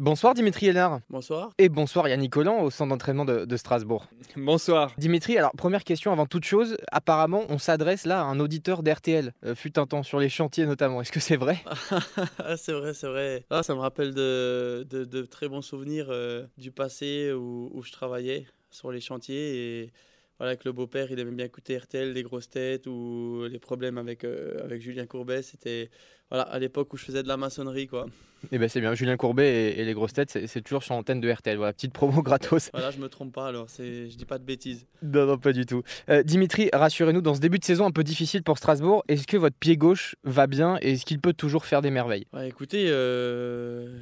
Bonsoir Dimitri Hénard. Bonsoir. Et bonsoir Yannick Collant au centre d'entraînement de, Strasbourg. Bonsoir. Dimitri, alors première question avant toute chose, apparemment on s'adresse là à un auditeur d'RTL, euh, fut un temps sur les chantiers notamment, est-ce que c'est vrai? C'est vrai, c'est vrai. Ah, ça me rappelle de, de, très bons souvenirs euh, du passé où, où, je travaillais sur les chantiers et voilà, avec le beau-père, il aimait bien écouter RTL, les grosses têtes ou les problèmes avec, euh, avec Julien Courbet. C'était voilà, à l'époque où je faisais de la maçonnerie. Quoi. Et eh ben c'est bien, Julien Courbet et, les grosses têtes, c'est toujours sur l'antenne de RTL. Voilà, petite promo gratos. Voilà, je me trompe pas alors, je dis pas de bêtises. Non, non, pas du tout. Euh, Dimitri, rassurez-nous, dans ce début de saison un peu difficile pour Strasbourg, est-ce que votre pied gauche va bien et est-ce qu'il peut toujours faire des merveilles? Écoutez, euh,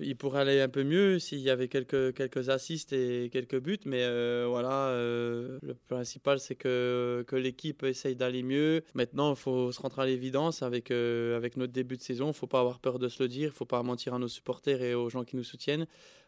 il pourrait aller un peu mieux s'il y avait quelques, quelques assists et quelques buts, mais euh, voilà, euh, le principal c'est que, que l'équipe essaye d'aller mieux. Maintenant, il faut se rentrer à l'évidence avec, euh, avec notre début de saison. Il ne faut pas avoir peur de se le dire, il ne faut pas mentir à nos supporters et aux gens qui nous soutiennent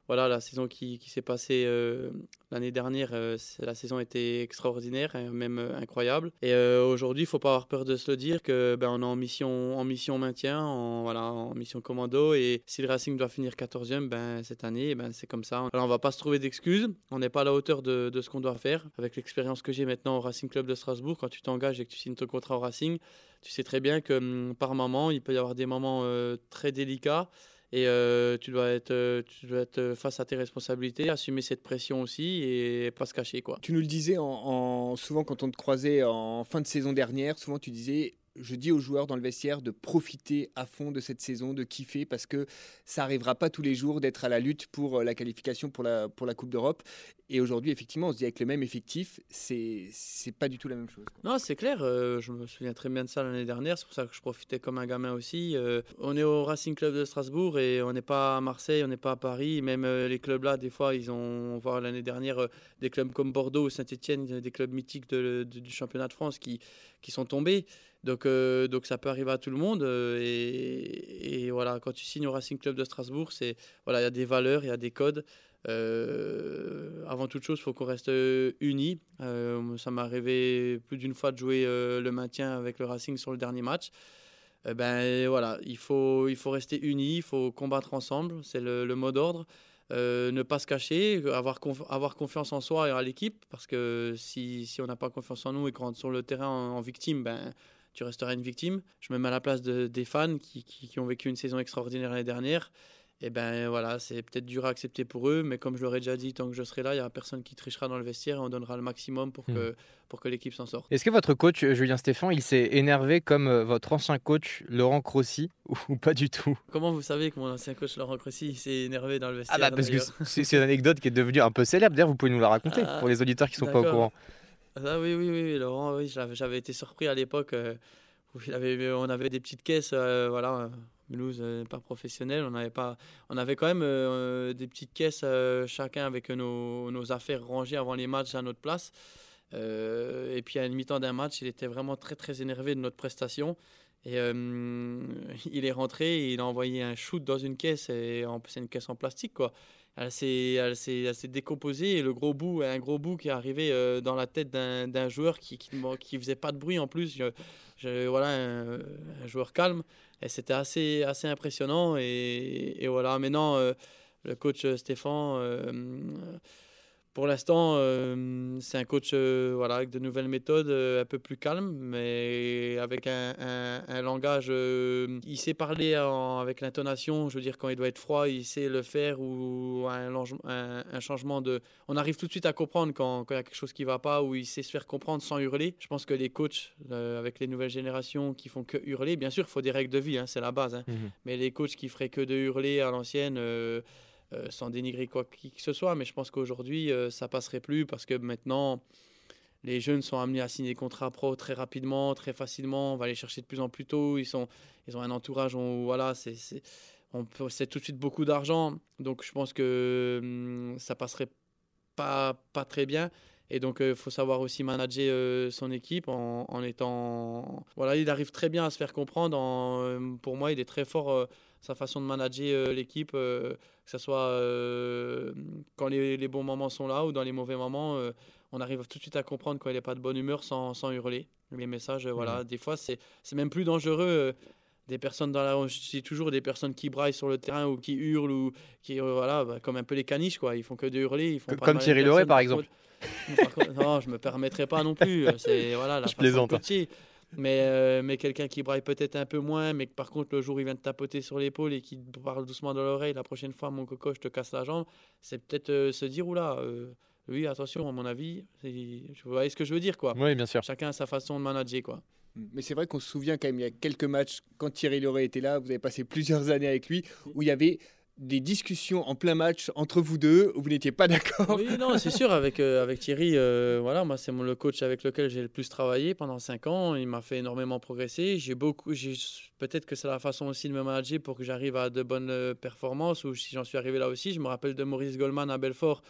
voilà, la saison qui, s'est passée euh, l'année dernière, euh, la saison était extraordinaire, même euh, incroyable. Et aujourd'hui, il faut pas avoir peur de se le dire que ben, on est en mission, en mission maintien, en, voilà, en mission commando. Et si le Racing doit finir 14e ben, cette année, ben, c'est comme ça. Alors, on va pas se trouver d'excuses. On n'est pas à la hauteur de, de ce qu'on doit faire. Avec l'expérience que j'ai maintenant au Racing Club de Strasbourg, quand tu t'engages et que tu signes ton contrat au Racing, tu sais très bien que hum, par moment, il peut y avoir des moments très délicats et euh, tu, dois être, euh, tu dois être face à tes responsabilités, assumer cette pression aussi et pas se cacher. Quoi. Tu nous le disais en, souvent quand on te croisait en fin de saison dernière, souvent tu disais je dis aux joueurs dans le vestiaire de profiter à fond de cette saison, de kiffer, parce que ça n'arrivera pas tous les jours d'être à la lutte pour euh, la qualification pour la, pour la Coupe d'Europe. Et aujourd'hui, effectivement, on se dit avec le même effectif, c'est pas du tout la même chose. Non, c'est clair. Euh, je me souviens très bien de ça l'année dernière. C'est pour ça que je profitais comme un gamin aussi. Euh, on est au Racing Club de Strasbourg et on n'est pas à Marseille, on n'est pas à Paris. Même les clubs là, des fois, ils ont, voir l'année dernière, des clubs comme Bordeaux ou Saint-Etienne, des clubs mythiques du championnat de France qui, qui sont tombés. Donc, donc ça peut arriver à tout le monde. Et, et, voilà, quand tu signes au Racing Club de Strasbourg, c'est voilà, il y a des valeurs, il y a des codes. Euh, avant toute chose, il faut qu'on reste euh, unis. Euh, ça m'est arrivé plus d'une fois de jouer le maintien avec le Racing sur le dernier match. ben voilà, il faut, il faut rester unis, il faut combattre ensemble, c'est le, mot d'ordre. Ne pas se cacher, avoir, avoir confiance en soi et à l'équipe, parce que si, si on n'a pas confiance en nous et qu'on sur le terrain en, victime, ben, tu resteras une victime. Je me mets à la place de, des fans qui, qui, qui ont vécu une saison extraordinaire l'année dernière et ben voilà, c'est peut-être dur à accepter pour eux, mais comme je l'aurais déjà dit, tant que je serai là, il n'y aura personne qui trichera dans le vestiaire et on donnera le maximum pour que, hmm. pour que l'équipe s'en sorte. Est-ce que votre coach, euh, Julien Stéphan, il s'est énervé comme euh, votre ancien coach, Laurent Crossi, ou, pas du tout? Comment vous savez que mon ancien coach, Laurent Crossi, s'est énervé dans le vestiaire Ah bah parce que c'est une anecdote qui est devenue un peu célèbre, d'ailleurs vous pouvez nous la raconter ah, pour les auditeurs qui ne sont pas au courant. Ah oui, oui, oui, Laurent, oui, j'avais été surpris à l'époque. Euh, on avait des petites caisses, voilà Mulhouse n'est pas professionnel. On avait, pas, on avait quand même euh, des petites caisses euh, chacun avec nos, affaires rangées avant les matchs à notre place. Euh, et puis à une mi-temps d'un match, il était vraiment très très énervé de notre prestation. Et il est rentré et il a envoyé un shoot dans une caisse. C'est une caisse en plastique quoi. Elle s'est, décomposée et le gros bout, un gros bout qui est arrivé dans la tête d'un, joueur qui, qui, faisait pas de bruit en plus. Voilà, un, joueur calme. C'était assez, assez impressionnant. Et, voilà, maintenant, euh, le coach Stéphane, euh, pour l'instant, euh, c'est un coach euh, voilà, avec de nouvelles méthodes, euh, un peu plus calme, mais avec un, un, langage. il sait parler avec l'intonation, je veux dire, quand il doit être froid, il sait le faire, ou un, un, changement de. On arrive tout de suite à comprendre quand, quand il y a quelque chose qui ne va pas, ou il sait se faire comprendre sans hurler. Je pense que les coachs, avec les nouvelles générations qui font que hurler, bien sûr, il faut des règles de vie, hein, c'est la base, hein. mhm. mais les coachs qui feraient que de hurler à l'ancienne. Euh, sans dénigrer quoi que ce soit, mais je pense qu'aujourd'hui, euh, ça passerait plus parce que maintenant, les jeunes sont amenés à signer des contrats pro très rapidement, très facilement. On va les chercher de plus en plus tôt. Ils, sont, ils ont un entourage où voilà, c'est, on possède tout de suite beaucoup d'argent. Donc je pense que hum, ça passerait pas, pas très bien. Et donc, il euh, faut savoir aussi manager son équipe en, étant. Voilà, il arrive très bien à se faire comprendre. En, pour moi, il est très fort sa façon de manager euh, l'équipe, euh, que ce soit euh, quand les, bons moments sont là ou dans les mauvais moments, on arrive tout de suite à comprendre quand il n'est pas de bonne humeur sans, sans hurler. Les messages, voilà, des fois, c'est même plus dangereux des personnes dans la dis toujours des personnes qui braillent sur le terrain ou qui hurlent ou qui voilà bah, comme un peu les caniches quoi. Ils font que de hurler ils font comme Thierry Loret par exemple. Non je me permettrai pas non plus c'est voilà la je plaisante. Mais, euh, mais quelqu'un qui braille peut-être un peu moins, mais que par contre le jour où il vient de tapoter sur l'épaule et qui parle doucement dans l'oreille, la prochaine fois mon coco je te casse la jambe, c'est peut-être euh, se dire oula, euh, oui attention à mon avis, vous voyez ce que je veux dire quoi? Oui bien sûr. Chacun a sa façon de manager quoi. Mais c'est vrai qu'on se souvient quand même, il y a quelques matchs, quand Thierry Loret était là, vous avez passé plusieurs années avec lui, où il y avait des discussions en plein match entre vous deux où vous n'étiez pas d'accord Oui, non, c'est sûr. Avec, euh, avec Thierry, euh, voilà, moi, c'est le coach avec lequel j'ai le plus travaillé pendant cinq ans. Il m'a fait énormément progresser. J'ai beaucoup, peut-être que c'est la façon aussi de me manager pour que j'arrive à de bonnes euh, performances. Ou si j'en suis arrivé là aussi, je me rappelle de Maurice Goldman à Belfort.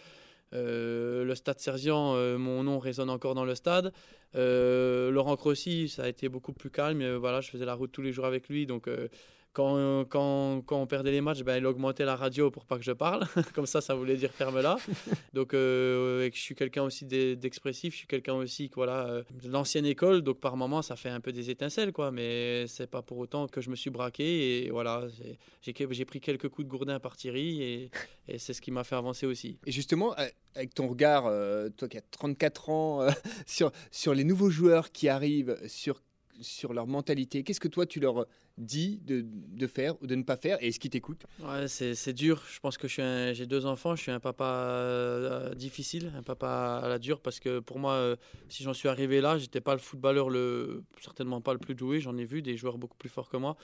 le stade Serzian, mon nom résonne encore dans le stade. Laurent Crossi, ça a été beaucoup plus calme. voilà, je faisais la route tous les jours avec lui, donc quand, quand, quand, on perdait les matchs, ben, il augmentait la radio pour pas que je parle. Comme ça, ça voulait dire ferme-la. donc, euh, je suis quelqu'un aussi d'expressif. Je suis quelqu'un aussi voilà, euh, de l'ancienne école. Donc, par moments, ça fait un peu des étincelles. quoi. Mais c'est pas pour autant que je me suis braqué. Et voilà, j'ai pris quelques coups de gourdin par Thierry. Et, et c'est ce qui m'a fait avancer aussi. Et justement, avec ton regard, euh, toi qui as 34 ans, sur, sur les nouveaux joueurs qui arrivent, sur sur leur mentalité. Qu'est-ce que toi, tu leur dis de, faire ou de ne pas faire Et est-ce qu'ils t'écoutent? C'est, dur. Je pense que j'ai deux enfants. Je suis un papa euh, difficile, un papa à la dure, parce que pour moi, euh, si j'en suis arrivé là, j'étais pas le footballeur, le, certainement pas le plus doué. J'en ai vu des joueurs beaucoup plus forts que moi.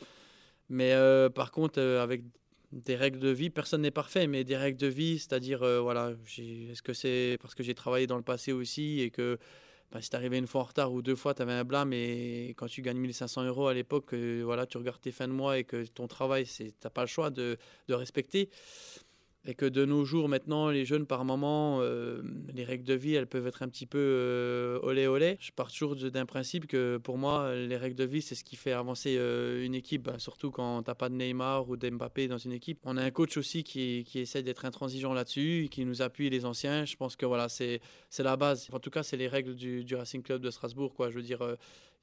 Mais euh, par contre, avec des règles de vie, personne n'est parfait, mais des règles de vie, c'est-à-dire, voilà, est-ce que c'est parce que j'ai travaillé dans le passé aussi et que bah, si tu arrivé une fois en retard ou deux fois, tu avais un blâme et quand tu gagnes 1500 euros à l'époque, euh, voilà, tu regardes tes fins de mois et que ton travail, tu n'as pas le choix de respecter et que de nos jours maintenant les jeunes par moment euh, les règles de vie elles peuvent être un petit peu euh, olé olé. Je pars toujours d'un principe que pour moi les règles de vie c'est ce qui fait avancer euh, une équipe. Bah, surtout quand t'as pas de Neymar ou d'Mbappé dans une équipe. On a un coach aussi qui, qui essaie d'être intransigeant là-dessus qui nous appuie les anciens. Je pense que voilà c'est la base. En tout cas c'est les règles du, du, Racing Club de Strasbourg quoi. Je veux dire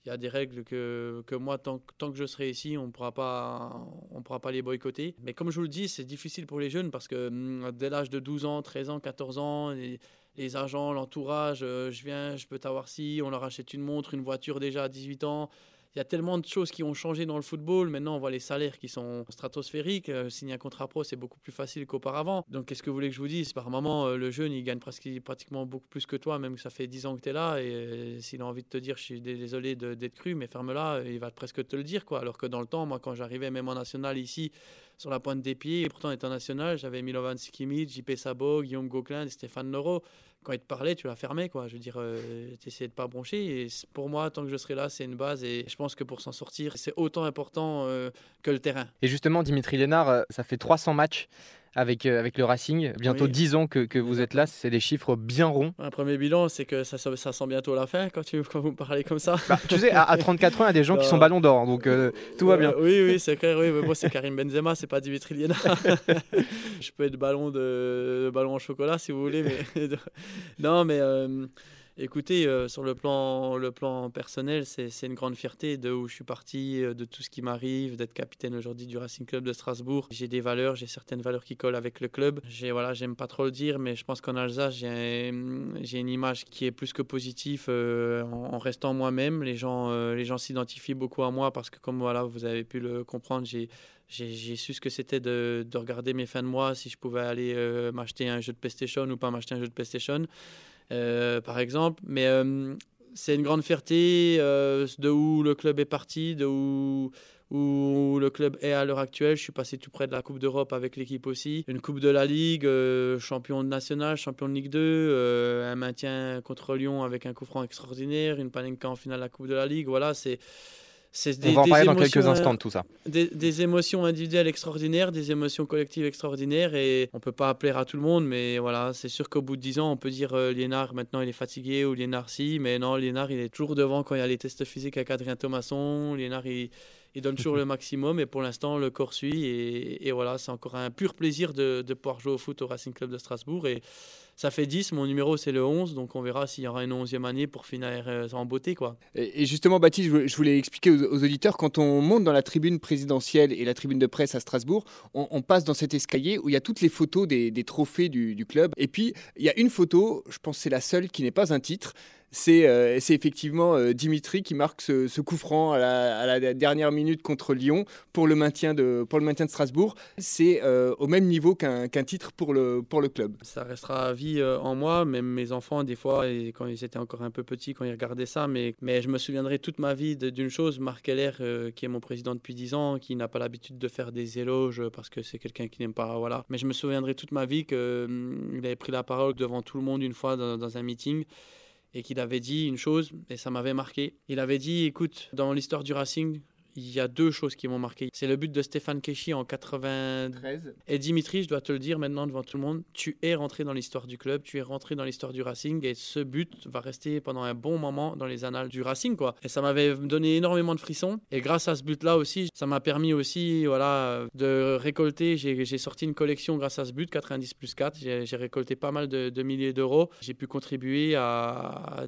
il y a des règles que, que moi, tant, tant, que je serai ici, on ne pourra, pas, les boycotter. Mais comme je vous le dis, c'est difficile pour les jeunes parce que hum, dès l'âge de 12 ans, 13 ans, 14 ans, les, les agents, l'entourage, euh, je viens, je peux t'avoir si, on leur achète une montre, une voiture déjà à 18 ans il y a tellement de choses qui ont changé dans le football. Maintenant, on voit les salaires qui sont stratosphériques. Euh, signer un contrat pro, c'est beaucoup plus facile qu'auparavant. Donc, qu'est-ce que vous voulez que je vous dise? Par moment, euh, le jeune, il gagne pratiquement beaucoup plus que toi, même que ça fait 10 ans que tu es là. Et euh, s'il a envie de te dire, je suis désolé d'être cru, mais ferme-la, il va presque te le dire. Alors que dans le temps, moi, quand j'arrivais même en national ici, sur la pointe des pieds, et pourtant étant national, j'avais Milovan Sikimic, JP Sabo, Guillaume Gauquelin, Stéphane Leroux quand il te parlait, tu l'as fermé, quoi. Je veux dire, euh, tu essayais de pas broncher. Et pour moi, tant que je serai là, c'est une base. Et je pense que pour s'en sortir, c'est autant important euh, que le terrain. Et justement, Dimitri Lénard, euh, ça fait 300 matchs avec, euh, avec le Racing. Bientôt 10 ans que, que vous êtes là, c'est des chiffres bien ronds. Un premier bilan, c'est que ça, ça, sent bientôt la fin quand, tu, quand vous parlez comme ça. Bah, tu sais, à, 34 ans, il y a des gens qui sont ballons d'or, donc euh, tout va bien. oui, oui, c'est clair. Oui, moi, c'est Karim Benzema, c'est pas Dimitri Liena. Je peux être ballon, de, ballon en chocolat si vous voulez, mais non, mais. Euh, Écoutez, euh, sur le plan, personnel, c'est une grande fierté de où je suis parti, euh, de tout ce qui m'arrive, d'être capitaine aujourd'hui du Racing Club de Strasbourg. J'ai des valeurs, j'ai certaines valeurs qui collent avec le club. J'ai voilà, j'aime pas trop le dire, mais je pense qu'en Alsace, j'ai une image qui est plus que positive euh, en, restant moi-même. Les gens, s'identifient beaucoup à moi parce que comme voilà, vous avez pu le comprendre, j'ai su ce que c'était de, de, regarder mes fins de mois, si je pouvais aller m'acheter un jeu de PlayStation ou pas m'acheter un jeu de PlayStation. Euh, par exemple. Mais euh, c'est une grande fierté euh, de où le club est parti, de où, le club est à l'heure actuelle. Je suis passé tout près de la Coupe d'Europe avec l'équipe aussi. Une Coupe de la Ligue, champion de national, champion de Ligue 2, un maintien contre Lyon avec un coup franc extraordinaire, une Panenka en finale de la Coupe de la Ligue. Voilà, c'est on va en parler dans quelques instants de tout ça. Des, émotions individuelles extraordinaires, des émotions collectives extraordinaires et on peut pas appeler à tout le monde, mais voilà, c'est sûr qu'au bout de 10 ans, on peut dire euh, Liénard maintenant il est fatigué ou Liénard si, mais non, Liénard il est toujours devant quand il y a les tests physiques avec Adrien Thomasson. Liénard il, il donne toujours le maximum et pour l'instant le corps suit et, voilà, c'est encore un pur plaisir de, de, pouvoir jouer au foot au Racing Club de Strasbourg et ça fait 10, mon numéro c'est le 11, donc on verra s'il y aura une 11e année pour finir euh, en beauté. Quoi. Et, justement, Baptiste, je voulais expliquer aux, auditeurs, quand on monte dans la tribune présidentielle et la tribune de presse à Strasbourg, on, passe dans cet escalier où il y a toutes les photos des, trophées du, du, club. Et puis, il y a une photo, je pense que c'est la seule qui n'est pas un titre, euh, c'est effectivement euh, Dimitri qui marque ce, coup franc à la, dernière minute contre Lyon pour le maintien de, pour le maintien de Strasbourg. C'est euh, au même niveau qu'un titre pour le, pour le club. Ça restera à vie en moi, même mes enfants, des fois, et quand ils étaient encore un peu petits, quand ils regardaient ça. Mais, mais je me souviendrai toute ma vie d'une chose Marc Heller, qui est mon président depuis 10 ans, qui n'a pas l'habitude de faire des éloges parce que c'est quelqu'un qui n'aime pas. Voilà. Mais je me souviendrai toute ma vie qu'il hum, avait pris la parole devant tout le monde une fois dans un meeting et qu'il avait dit une chose, et ça m'avait marqué. Il avait dit, écoute, dans l'histoire du Racing, il y a deux choses qui m'ont marqué. C'est le but de Stéphane Keshi en 93. Et Dimitri, je dois te le dire maintenant devant tout le monde, tu es rentré dans l'histoire du club, tu es rentré dans l'histoire du Racing et ce but va rester pendant un bon moment dans les annales du Racing quoi. Et ça m'avait donné énormément de frissons et grâce à ce but-là aussi, ça m'a permis aussi voilà de récolter, j'ai sorti une collection grâce à ce but 90 plus 4, j'ai récolté pas mal de, milliers d'euros. J'ai pu contribuer à,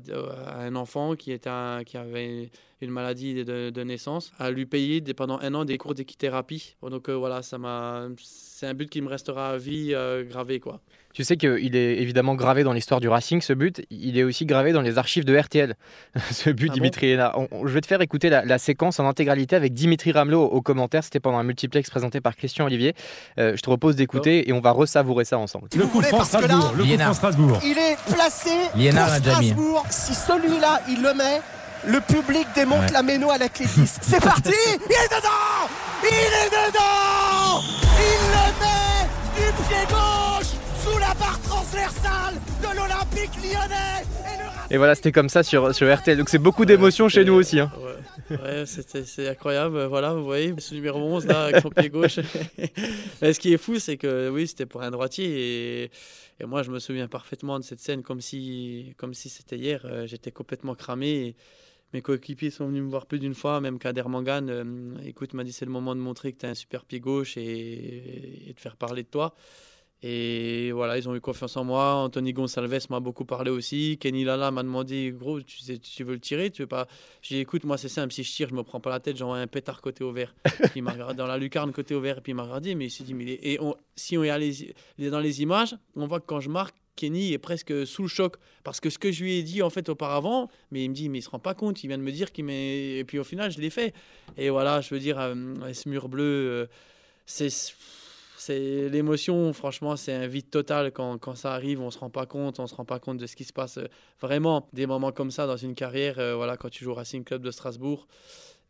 un enfant qui était qui avait une maladie de, naissance, à lui payer pendant un an des cours d'équithérapie. Donc euh, voilà, ça m'a, c'est un but qui me restera à vie euh, gravé quoi. Tu sais qu'il est évidemment gravé dans l'histoire du Racing, ce but. Il est aussi gravé dans les archives de RTL, ce but, ah Dimitri Hénard. je vais te faire écouter la, séquence en intégralité avec Dimitri Ramelot au, commentaire. C'était pendant un multiplex présenté par Christian Olivier. Euh, je te propose d'écouter et on va resavourer ça ensemble. Le coup franc Strasbourg. le coup Strasbourg. Il est placé pour Strasbourg. Si celui-là, il le met, le public démonte la méno à la clé 10. C'est parti Il est dedans Il est dedans Il le met du pied gauche sous la barre transversale de l'Olympique lyonnais et, voilà, c'était comme ça sur, sur RTL. Donc c'est beaucoup d'émotions chez nous aussi. Hein. Ouais, c'est incroyable. Voilà, vous voyez, ce numéro 11 là, avec son pied gauche. Mais ce qui est fou, c'est que oui, c'était pour un droitier. Et, et, moi, je me souviens parfaitement de cette scène comme si comme si c'était hier. Euh, j'étais complètement cramé. Et, mes coéquipiers sont venus me voir plus d'une fois, même Kader Mangan, euh, écoute, m'a dit c'est le moment de montrer que tu as un super pied gauche et, de faire parler de toi. Et voilà, ils ont eu confiance en moi. Anthony Gonsalves m'a beaucoup parlé aussi. Kenny Lala m'a demandé, gros, tu, sais, tu veux le tirer Tu veux pas? J'ai dit, écoute, moi c'est simple, si je tire, je me prends pas la tête, j'envoie un pétard côté ouvert. il m'a regardé dans la lucarne côté ouvert, et puis il m'a regardé, mais il s'est dit, mais et si on est dans les images, on voit que quand je marque, Kenny est presque sous le choc. Parce que ce que je lui ai dit en fait auparavant, mais il me dit mais il se rend pas compte, il vient de me dire qu'il met et puis au final je l'ai fait. Et voilà je veux dire euh, ce mur bleu euh, c'est l'émotion franchement c'est un vide total. Quand, quand, ça arrive on se rend pas compte on se rend pas compte de ce qui se passe vraiment des moments comme ça dans une carrière euh, voilà quand tu joues au Racing Club de Strasbourg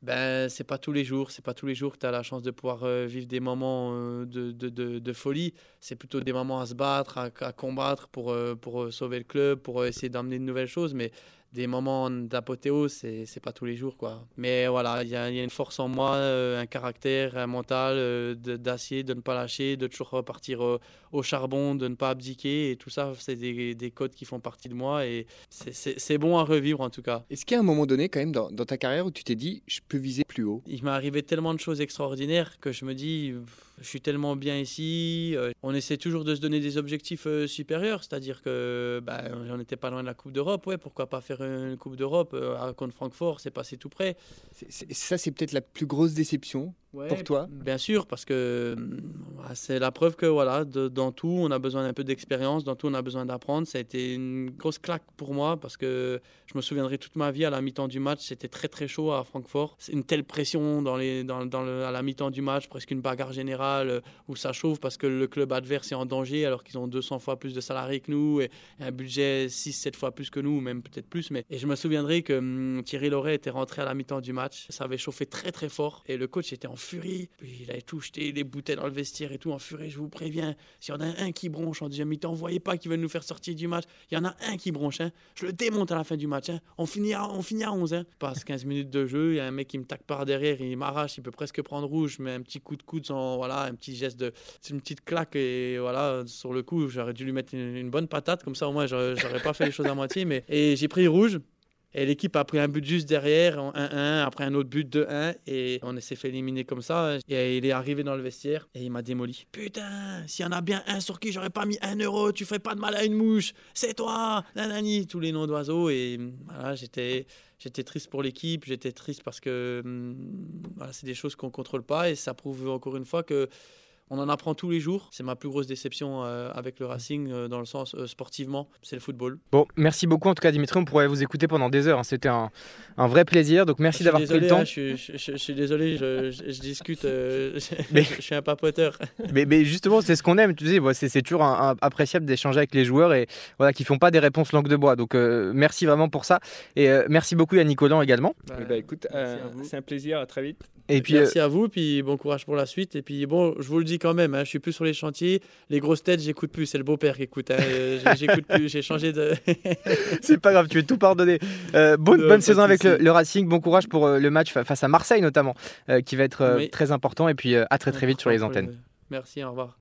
ben c'est pas tous les jours, c'est pas tous les jours que tu as la chance de pouvoir euh, vivre des moments euh, de, de, de, folie. C'est plutôt des moments à se battre, à, combattre pour, euh, pour sauver le club, pour essayer d'amener de nouvelles choses. Mais des moments d'apothéose, c'est, pas tous les jours. quoi. Mais voilà, il y, y, a une force en moi, un caractère, un mental d'acier, de ne pas lâcher, de toujours repartir au charbon, de ne pas abdiquer. Et tout ça, c'est des, des codes qui font partie de moi. Et c'est, bon à revivre en tout cas. Est-ce qu'il y a un moment donné, quand même, dans, dans ta carrière où tu t'es dit, je peux viser plus haut? Il m'est arrivé tellement de choses extraordinaires que je me dis je suis tellement bien ici. Euh, on essaie toujours de se donner des objectifs euh, supérieurs, c'est-à-dire que bah, on n'était pas loin de la Coupe d'Europe. Ouais, pourquoi pas faire une Coupe d'Europe euh, contre Francfort C'est passé tout près. ça, c'est peut-être la plus grosse déception pour toi Bien sûr, parce que c'est la preuve que voilà, dans tout, on a besoin d'un peu d'expérience, dans tout, on a besoin d'apprendre. Ça a été une grosse claque pour moi parce que je me souviendrai toute ma vie à la mi-temps du match, c'était très très chaud à Francfort. C'est une telle pression dans les, dans, dans le, à la mi-temps du match, presque une bagarre générale euh, où ça chauffe parce que le club adverse est en danger alors qu'ils ont 200 fois plus de salariés que nous et un budget 6-7 fois plus que nous, même peut-être plus. Mais... Et je me souviendrai que hum, Thierry Loret était rentré à la mi-temps du match. Ça avait chauffé très très fort et le coach était en furie. Puis il avait tout jeté, les bouteilles dans le vestiaire et tout en furie. Je vous préviens, s'il y en a un qui bronche en deuxième mi-temps, voyez pas qu'ils veulent nous faire sortir du match. Il y en a un qui bronche. Hein. Je le démonte à la fin du match. Hein. On, finit à, on finit à 11. Hein. Passe 15 minutes de jeu. Il y a un mec qui me taque par derrière. Il m'arrache. Il peut presque prendre rouge. Mais un petit coup de coude, voilà, un petit geste de. C'est une petite claque. Et voilà, sur le coup, j'aurais dû lui mettre une, bonne patate. Comme ça, au moins, j'aurais pas fait les choses à moitié. Mais... Et j'ai pris rouge. Et l'équipe a pris un but juste derrière, 1-1, après un autre but 2-1, et on s'est fait éliminer comme ça. Et il est arrivé dans le vestiaire et il m'a démoli. Putain, s'il y en a bien un sur qui j'aurais pas mis un euro, tu fais pas de mal à une mouche, c'est toi, nanani, tous les noms d'oiseaux. Et voilà, j'étais, j'étais triste pour l'équipe, j'étais triste parce que hum, c'est des choses qu'on contrôle pas et ça prouve encore une fois que on en apprend tous les jours. C'est ma plus grosse déception euh, avec le Racing euh, dans le sens euh, sportivement. C'est le football. Bon, merci beaucoup en tout cas Dimitri. On pourrait vous écouter pendant des heures. Hein. C'était un, un, vrai plaisir. Donc merci d'avoir pris le temps. Hein, je, suis désolé, je, discute. mais, je, suis un papoteur. mais, mais justement, c'est ce qu'on aime. Tu sais, c'est toujours appréciable d'échanger avec les joueurs et voilà qui font pas des réponses langue de bois. Donc merci vraiment pour ça. Et merci beaucoup à Nicolas également. Bah, bah, écoute, c'est un plaisir. À très vite. Et puis, merci à vous. Puis bon courage pour la suite. Et puis bon, je vous le dis quand même, hein, je suis plus sur les chantiers. Les grosses têtes, j'écoute plus. C'est le beau-père qui écoute. Hein. j'écoute plus. J'ai changé de. c'est pas grave, tu veux tout pardonner. Euh, bonne, bonne saison avec le, Racing. Bon courage pour euh, le match face à Marseille notamment, euh, qui va être très important. Et puis à très très vite sur les antennes. Merci, au revoir.